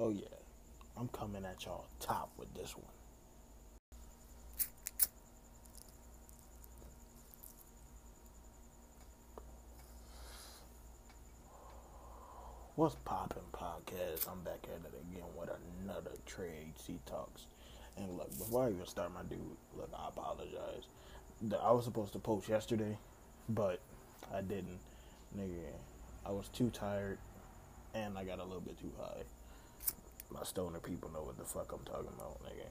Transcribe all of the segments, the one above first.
Oh yeah, I'm coming at y'all top with this one. What's poppin' podcast? I'm back at it again with another trade C talks. And look, before I even start my dude, look, I apologize. I was supposed to post yesterday, but I didn't. Nigga, I was too tired and I got a little bit too high. My stoner people know what the fuck I'm talking about, nigga.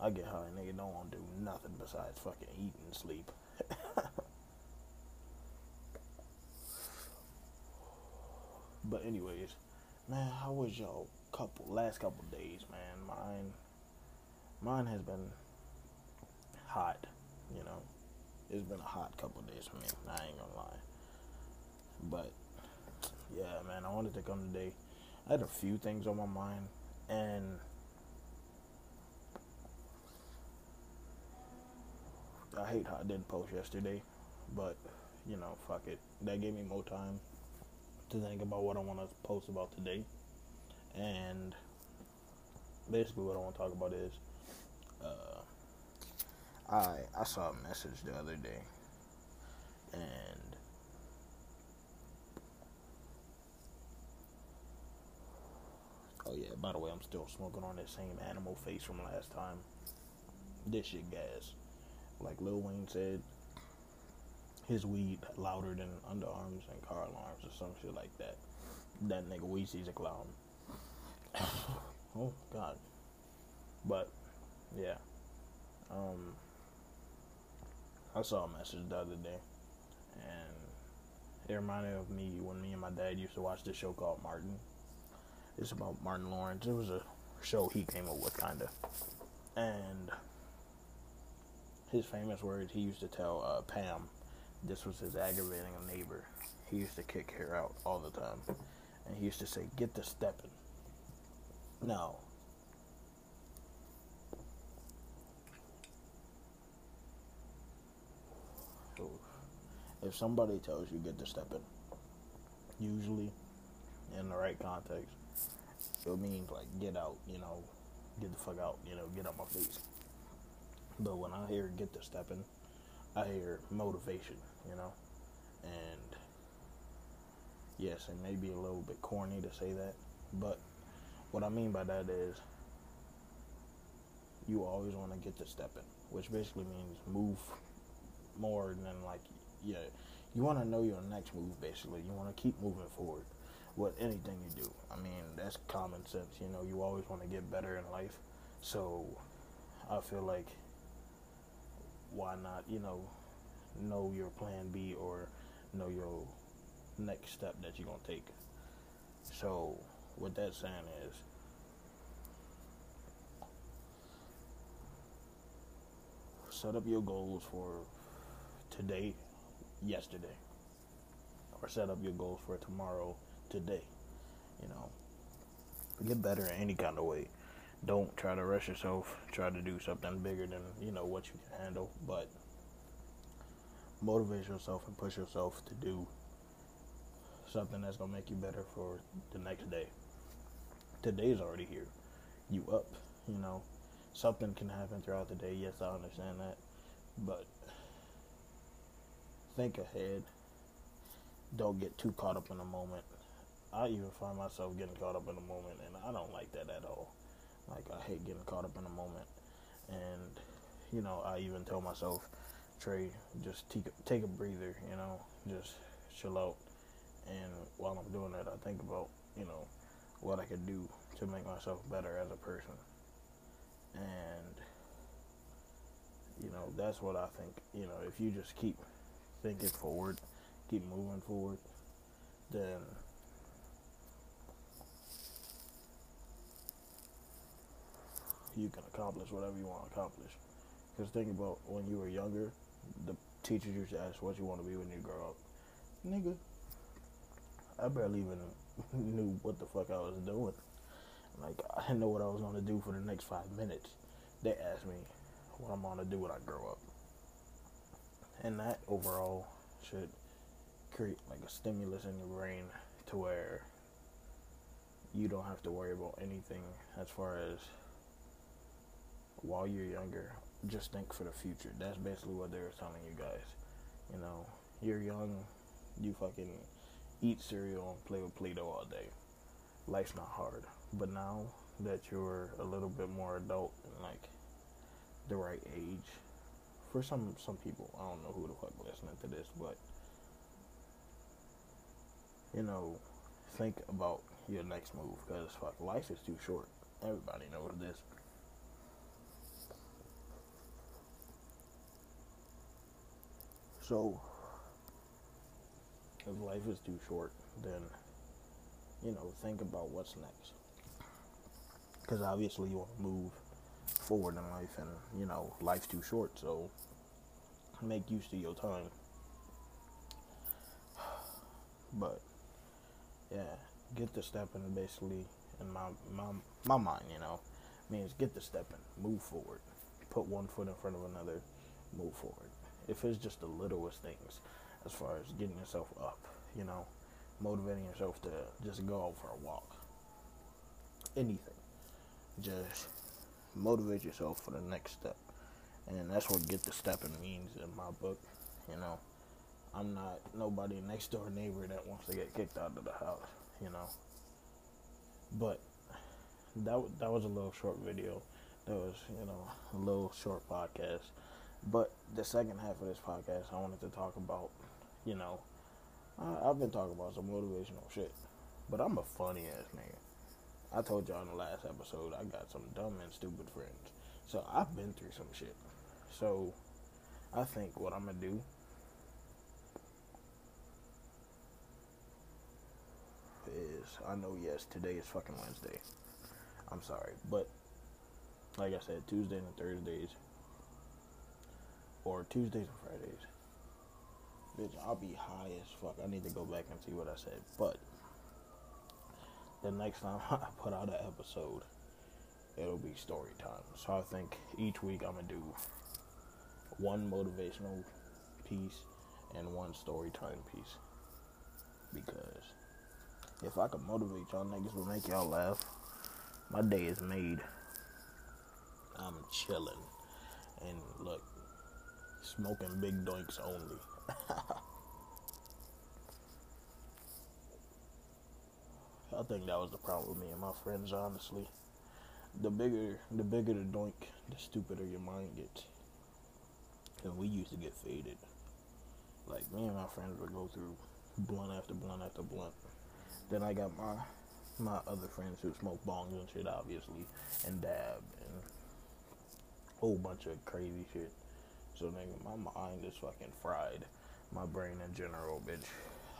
I get high, nigga, don't want to do nothing besides fucking eat and sleep. but anyways, man, how was y'all couple last couple days, man? Mine mine has been hot, you know. It's been a hot couple days for me, I ain't gonna lie. But yeah, man, I wanted to come today. I had a few things on my mind and I hate how I didn't post yesterday, but you know, fuck it. That gave me more time to think about what I want to post about today. And basically, what I want to talk about is uh, I I saw a message the other day, and oh yeah, by the way, I'm still smoking on that same animal face from last time. This shit gas, like Lil Wayne said. His weed louder than underarms and car alarms or some shit like that. That nigga Weezy's a clown. oh God. But yeah. Um, I saw a message the other day, and it reminded of me when me and my dad used to watch this show called Martin. It's about Martin Lawrence. It was a show he came up with, kind of, and his famous words he used to tell uh, Pam. This was his aggravating neighbor. He used to kick her out all the time, and he used to say, "Get to stepping." Now, if somebody tells you get to stepping, usually in the right context, it means like get out, you know, get the fuck out, you know, get out my face. But when I hear get to stepping, I hear motivation, you know, and yes, it may be a little bit corny to say that, but what I mean by that is you always want to get to stepping, which basically means move more than like yeah, you want to know your next move. Basically, you want to keep moving forward with anything you do. I mean, that's common sense. You know, you always want to get better in life. So, I feel like why not? You know, know your plan B or know your next step that you're gonna take. So, what that saying is. Set up your goals for today yesterday or set up your goals for tomorrow today you know. Get better in any kind of way. Don't try to rush yourself. Try to do something bigger than you know what you can handle. But motivate yourself and push yourself to do something that's gonna make you better for the next day. Today's already here. You up you know. Something can happen throughout the day. Yes i understand that. But think ahead. Don't get too caught up in the moment. I even find myself getting caught up in the moment, and I don't like that at all. Like I hate getting caught up in the moment, and you know I even tell myself, Trey, just take a, take a breather. You know, just chill out. And while I'm doing that, I think about you know what I could do to make myself better as a person, and you know that's what I think. You know, if you just keep thinking forward, keep moving forward, then you can accomplish whatever you want to accomplish. Because think about when you were younger, the teachers used to ask what you want to be when you grow up. Nigga, I barely even knew what the fuck I was doing. Like, I didn't know what I was going to do for the next five minutes. They asked me what I'm going to do when I grow up and that overall should create like a stimulus in your brain to where you don't have to worry about anything as far as while you're younger. Just think for the future. That's basically what they were telling you guys. You know, you're young, you fucking eat cereal and play with Play Doh all day. Life's not hard. But now that you're a little bit more adult and like the right age, for some some people, I don't know who the fuck listening to this, but you know, think about your next move because fuck, life is too short. Everybody knows this. So, if life is too short, then you know, think about what's next. Because obviously you want to move forward in life, and you know, life's too short, so make use of your time. But yeah, get the stepping basically in my my my mind, you know, means get the stepping, move forward, put one foot in front of another, move forward. If it's just the littlest things, as far as getting yourself up, you know, motivating yourself to just go out for a walk, anything, just motivate yourself for the next step, and that's what get the stepping means in my book, you know. I'm not nobody next door neighbor that wants to get kicked out of the house, you know. But that that was a little short video. That was you know a little short podcast. But the second half of this podcast, I wanted to talk about, you know, I, I've been talking about some motivational shit, but I'm a funny ass nigga. I told y'all in the last episode I got some dumb and stupid friends, so I've been through some shit. So I think what I'm gonna do is I know yes, today is fucking Wednesday. I'm sorry, but like I said, Tuesday and Thursdays or Tuesdays and Fridays. Bitch, I'll be high as fuck. I need to go back and see what I said. But the next time I put out an episode, it'll be story time. So I think each week I'm gonna do one motivational piece and one story time piece. Because if I can motivate y'all niggas to make y'all laugh, my day is made. I'm chilling. And look, smoking big doinks only. I think that was the problem with me and my friends, honestly. The bigger the bigger the doink, the stupider your mind gets. And we used to get faded. Like me and my friends would go through blunt after blunt after blunt. Then I got my my other friends who smoke bongs and shit, obviously, and dab and whole bunch of crazy shit. So nigga, my mind is fucking fried. My brain in general, bitch.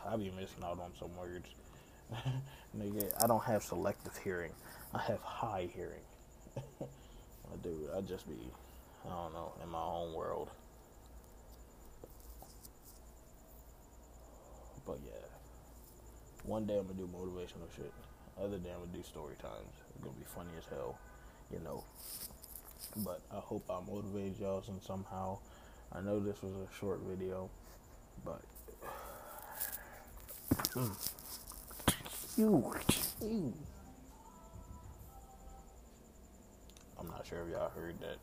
I be missing out on some words. nigga, I don't have selective hearing. I have high hearing. I do. I just be, I don't know, in my own world. But yeah. One day I'm gonna do motivational shit. Other day I'm gonna do story times. It's gonna be funny as hell, you know. But I hope I motivated y'all some somehow. I know this was a short video, but you, you. I'm not sure if y'all heard that,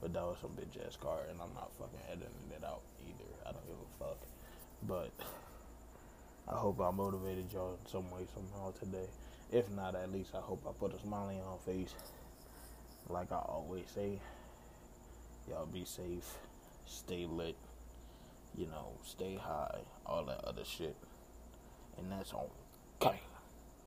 but that was some bitch ass car, and I'm not fucking editing it out either. I don't give a fuck. But I hope I motivated y'all in some way, somehow today. If not, at least I hope I put a smile on your face. Like I always say, y'all be safe, stay lit, you know, stay high, all that other shit. And that's on. Okay.